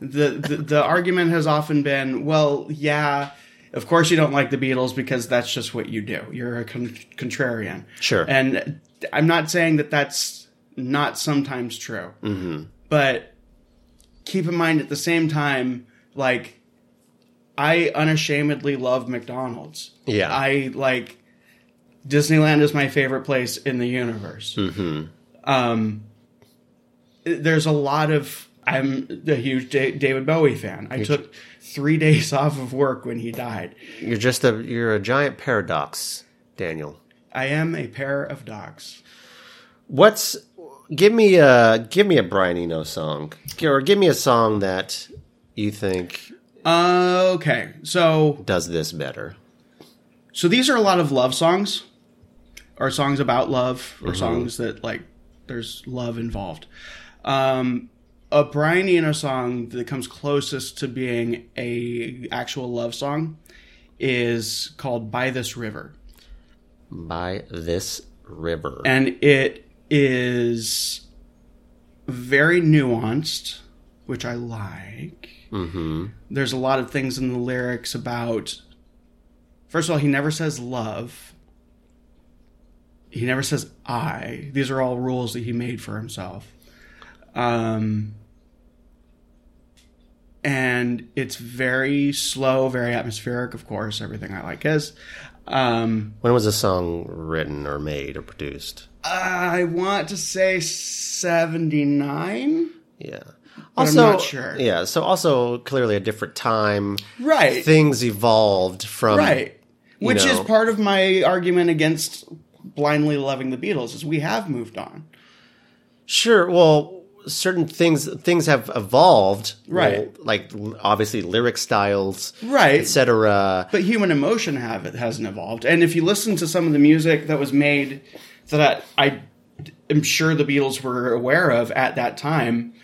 the the the argument has often been, well, yeah, of course you don't like the Beatles because that's just what you do. You're a con- contrarian. Sure. And I'm not saying that that's not sometimes true. Mm-hmm. But keep in mind at the same time, like I unashamedly love McDonald's. Yeah. I like Disneyland is my favorite place in the universe. Mm-hmm. Um, there's a lot of. I'm a huge Da- David Bowie fan. I took three days <laughs> off of work when he died. you're just a you're a giant paradox, Daniel. I am a pair of dogs. What's give me a give me a Brian Eno song, or give me a song that you think Okay, so does this better. so these are a lot of love songs, or songs about love, or songs that like there's love involved. Um, a Brian Eno song that comes closest to being a actual love song is called "By This River." By this river, and it is very nuanced, which I like. Mm-hmm. There's a lot of things in the lyrics about. First of all, he never says love. He never says I. These are all rules that he made for himself. Um, and it's very slow, very atmospheric. Of course, everything I like is. Um, when was the song written or made or produced? I want to say 79. Yeah. I'm not sure. Yeah. So also clearly a different time. Right. Things evolved from right. Which is know. part of my argument against blindly loving the Beatles is we have moved on. Sure. Well, certain things things have evolved. Right. Well, like obviously lyric styles, Right. etc. But human emotion have it hasn't evolved. And if you listen to some of the music that was made that I am sure the Beatles were aware of at that time,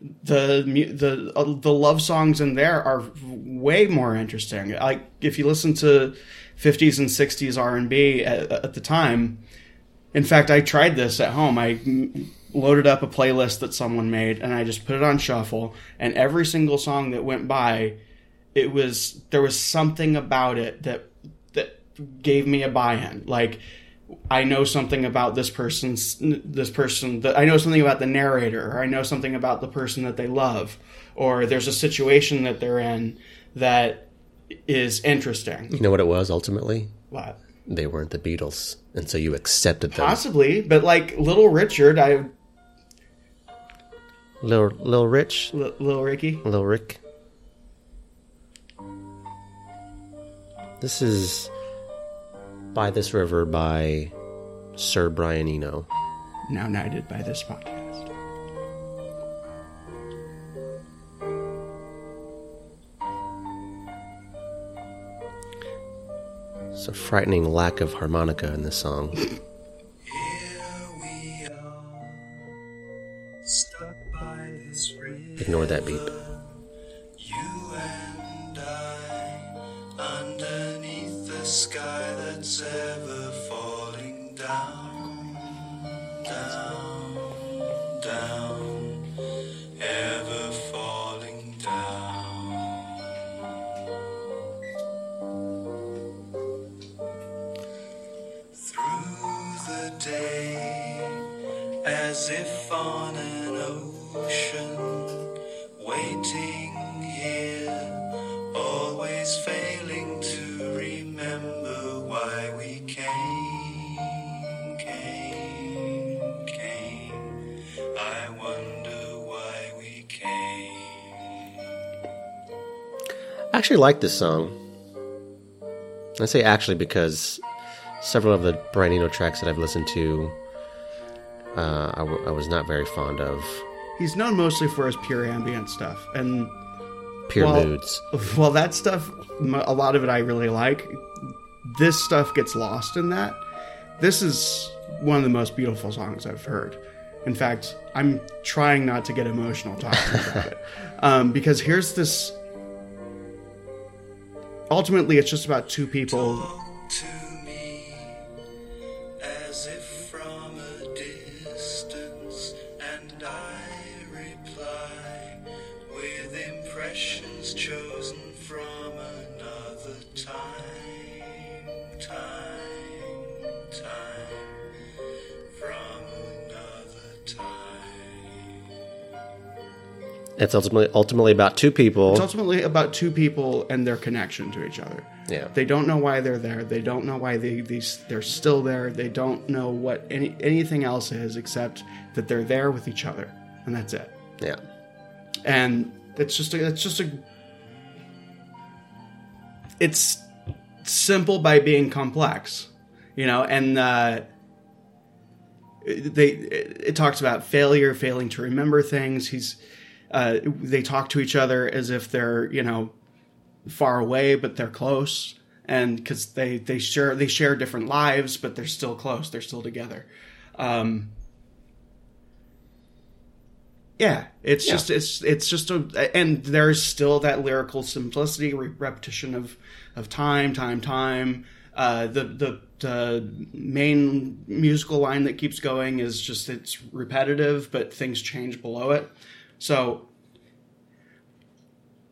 the the uh, the love songs in there are way more interesting. Like if you listen to 50s and 60s R&B at, at the time, in fact, I tried this at home. I loaded up a playlist that someone made and I just put it on shuffle and every single song that went by it was there was something about it that that gave me a buy-in. Like I know something about this person's this person that I know something about the narrator or I know something about the person that they love or there's a situation that they're in that is interesting. You know what it was ultimately? What? They weren't the Beatles, and so you accepted them. Possibly, but like Little Richard, I Little Lil Rich, L- Little Ricky. Little Rick. This is by this river by Sir Brian Eno. now knighted by this podcast. It's a frightening lack of harmonica in this song. Here we are, stuck by this river. Ignore that beep. That's ever falling down, down, down, ever falling down. Through the day, as if on an I actually like this song. I say actually because several of the Brian Eno tracks that I've listened to, uh, I, w- I was not very fond of. He's known mostly for his pure ambient stuff, and Pure Well- moods. <laughs> well, that stuff, a lot of it I really like. This stuff gets lost in that. This is one of the most beautiful songs I've heard, In fact, I'm trying not to get emotional talking about it <laughs> um, because here's this. Ultimately, it's just about two people It's ultimately ultimately about two people. It's ultimately about two people and their connection to each other. Yeah. They don't know why they're there. They don't know why they these they're still there. They don't know what any anything else is except that they're there with each other, and that's it. yeah. And it's just a, it's just a it's simple by being complex, you know. And uh, they it, it talks about failure, failing to remember things. He's uh, they talk to each other as if they're you know far away, but they're close, and because they they share they share different lives, but they're still close. They're still together. Um, yeah, it's Yeah. just it's it's just a and there's still that lyrical simplicity, re- repetition of of time, time, time. Uh, the the the main musical line that keeps going is just it's repetitive, but things change below it. So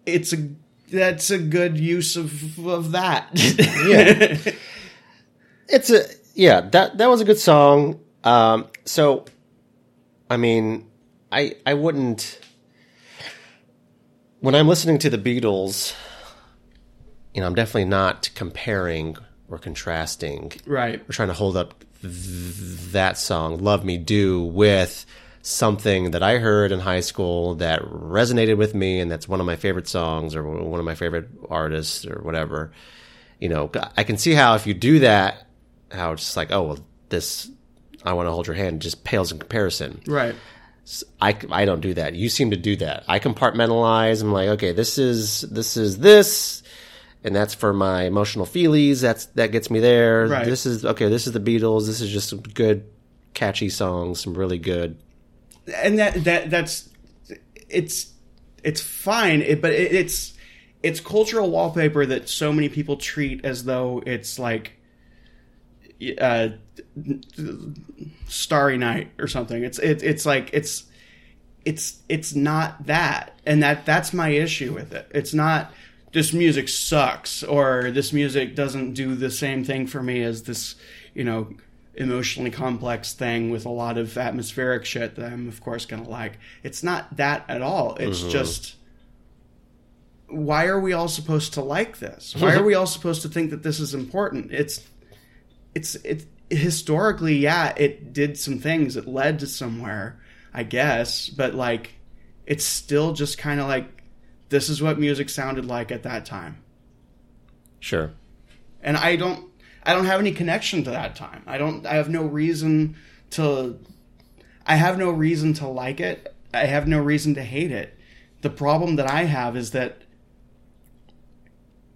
it's a that's a good use of of that. <laughs> Yeah. it's a yeah that that was a good song um so i mean i i wouldn't when i'm listening to the beatles you know i'm definitely not comparing or contrasting right. we're trying to hold up th- that song love me do with something that i heard in high school that resonated with me and that's one of my favorite songs or one of my favorite artists or whatever you know i can see how if you do that how it's just like oh well this i want to hold your hand just pales in comparison Right. I, I don't do that. You seem to do that. I compartmentalize. I'm like, okay, this is this is this, and that's for my emotional feelies. That's that gets me there. Right. This is okay. This is the Beatles. This is just some good, catchy songs. Some really good. And that that that's it's it's fine it, but it, it's it's cultural wallpaper that so many people treat as though it's like uh starry night or something. It's it, it's like it's it's it's not that and that that's my issue with it. It's not this music sucks or this music doesn't do the same thing for me as this you know emotionally complex thing with a lot of atmospheric shit that i'm of course gonna like. It's not that at all. It's mm-hmm. just why are we all supposed to like this? Why <laughs> are we all supposed to think that this is important? It's it's it historically yeah it did some things. It led to somewhere i guess. But like it's still just kind of like this is what music sounded like at that time. Sure. and i don't i don't have any connection to that time. I don't i have no reason to i have no reason to like it. I have no reason to hate it. The problem that i have is that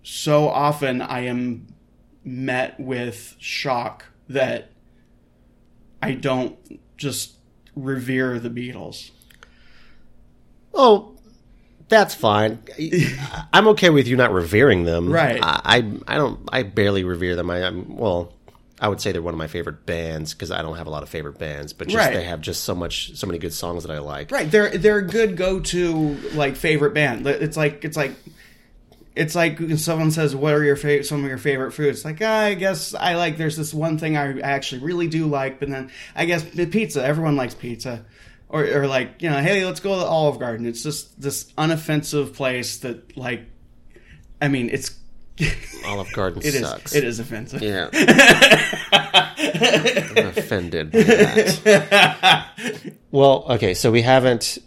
so often i am met with shock that i don't just revere the beatles. Oh, that's fine. I'm okay with you not revering them. Right. I I, I don't. I barely revere them. I, I'm well. I would say they're one of my favorite bands because I don't have a lot of favorite bands, but just Right. they have just so much, so many good songs that I like. Right, they're they're a good go to like favorite band. It's like it's like it's like when someone says, "What are your fa- some of your favorite foods?" Like, ah, I guess I like. There's this one thing I actually really do like, but then I guess the pizza. Everyone likes pizza, or or like you know, hey, let's go to the Olive Garden. It's just this unoffensive place that like, I mean, it's <laughs> Olive Garden it is sucks. it is offensive. Yeah. <laughs> I'm offended by that. well, okay, so we haven't.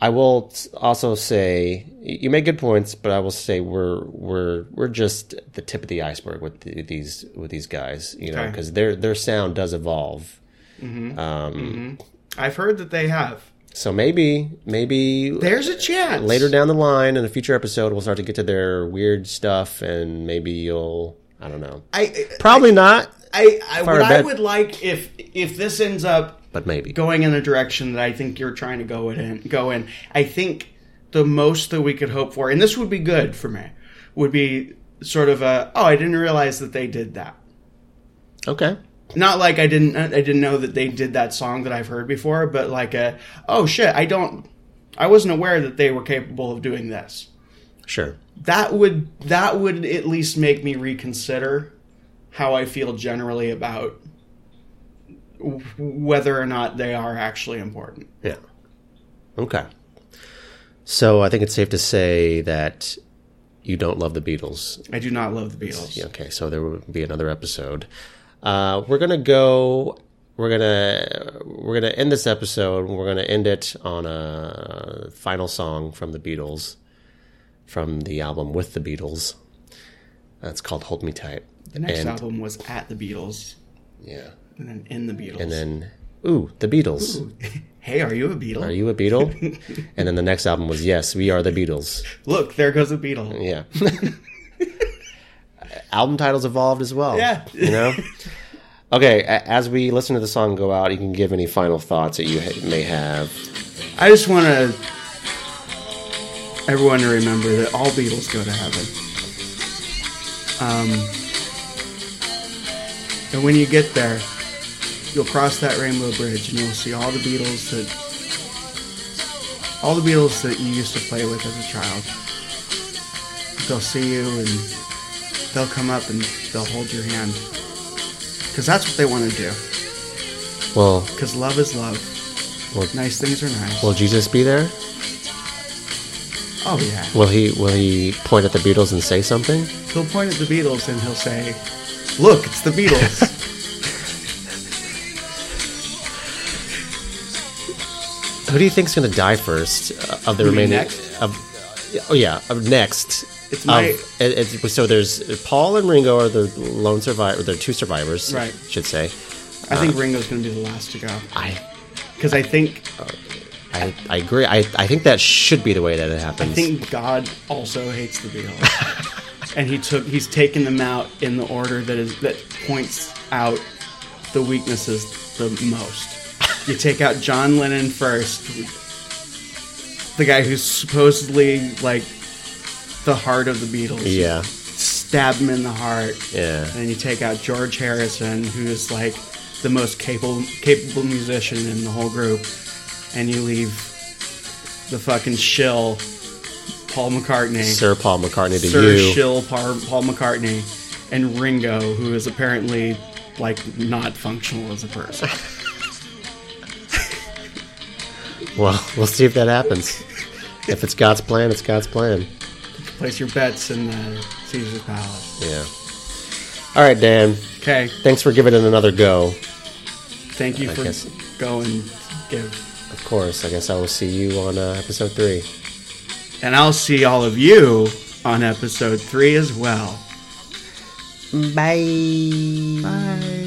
I will also say you make good points, but I will say we're we're we're just the tip of the iceberg with the, these with these guys, you know, Okay. because their their sound does evolve. Mm-hmm. Um, mm-hmm. I've heard that they have. So maybe maybe There's a chance later down the line in a future episode we'll start to get to their weird stuff, and maybe you'll I don't know. I Probably not. I, I what I would like if if this ends up but maybe. going in a direction that I think you're trying to go in. Go in. I think the most that we could hope for, and this would be good for me, would be sort of a oh, I didn't realize that they did that. Okay. Not like I didn't I didn't know that they did that song that I've heard before, but like a oh shit, I don't I wasn't aware that they were capable of doing this. Sure. That would that would at least make me reconsider how I feel generally about w- whether or not they are actually important. Yeah. Okay. So I think it's safe to say that you don't love the Beatles. I do not love the Beatles. Okay, so there will be another episode. Uh, we're gonna go. We're gonna we're gonna end this episode. We're gonna end it on a final song from the Beatles, from the album with the Beatles. That's called "Hold Me Tight." The next and, album was at the Beatles, yeah, and then in the Beatles. and then ooh, the Beatles. <laughs> hey, are you a Beatle? Are you a Beatle? <laughs> and then the next album was "Yes, We Are the Beatles." Look, there goes a Beatle. Yeah. <laughs> Album titles evolved as well. Yeah. You know? <laughs> Okay, as we listen to the song go out, you can give any final thoughts that you may have. I just want to everyone to remember that all Beatles go to heaven. Um, and when you get there, you'll cross that rainbow bridge and you'll see all the Beatles that all the Beatles that you used to play with as a child. They'll see you and they'll come up and they'll hold your hand. Because that's what they want to do. Well, Because love is love. Well- nice things are nice. will Jesus be there? oh yeah. Will he will he point at the Beatles and say something? He'll point at the Beatles and he'll say, "Look, it's the Beatles." <laughs> Who do you think's going to die first uh, of the remaining next? of Oh yeah, of next. It's my- of- it- it's- so there's Paul and Ringo are the lone survivor. They're two survivors, Right. Should say. I think uh, Ringo's going to be the last to go I because I think I, I agree. I, I think that should be the way that it happens. I think God also hates the Beatles, <laughs> and he took he's taken them out in the order that is that points out the weaknesses the most. You take out John Lennon first, the guy who's supposedly like the heart of the Beatles. yeah, stab him in the heart. yeah. And you take out George Harrison, who is like the most capable capable musician in the whole group, and you leave the fucking shill Paul McCartney, Sir Paul McCartney to Sir you. shill Paul, Paul McCartney, and Ringo, who is apparently like not functional as a person. <laughs> Well, we'll see if that happens. if it's God's plan, it's God's plan. Place your bets in the Caesar's Palace. Yeah. All right, Dan. Okay, Thanks for giving it another go. thank you I for guess- going give. Of course. I guess I will see you on uh, episode three. And I'll see all of you on episode three as well. Bye. Bye.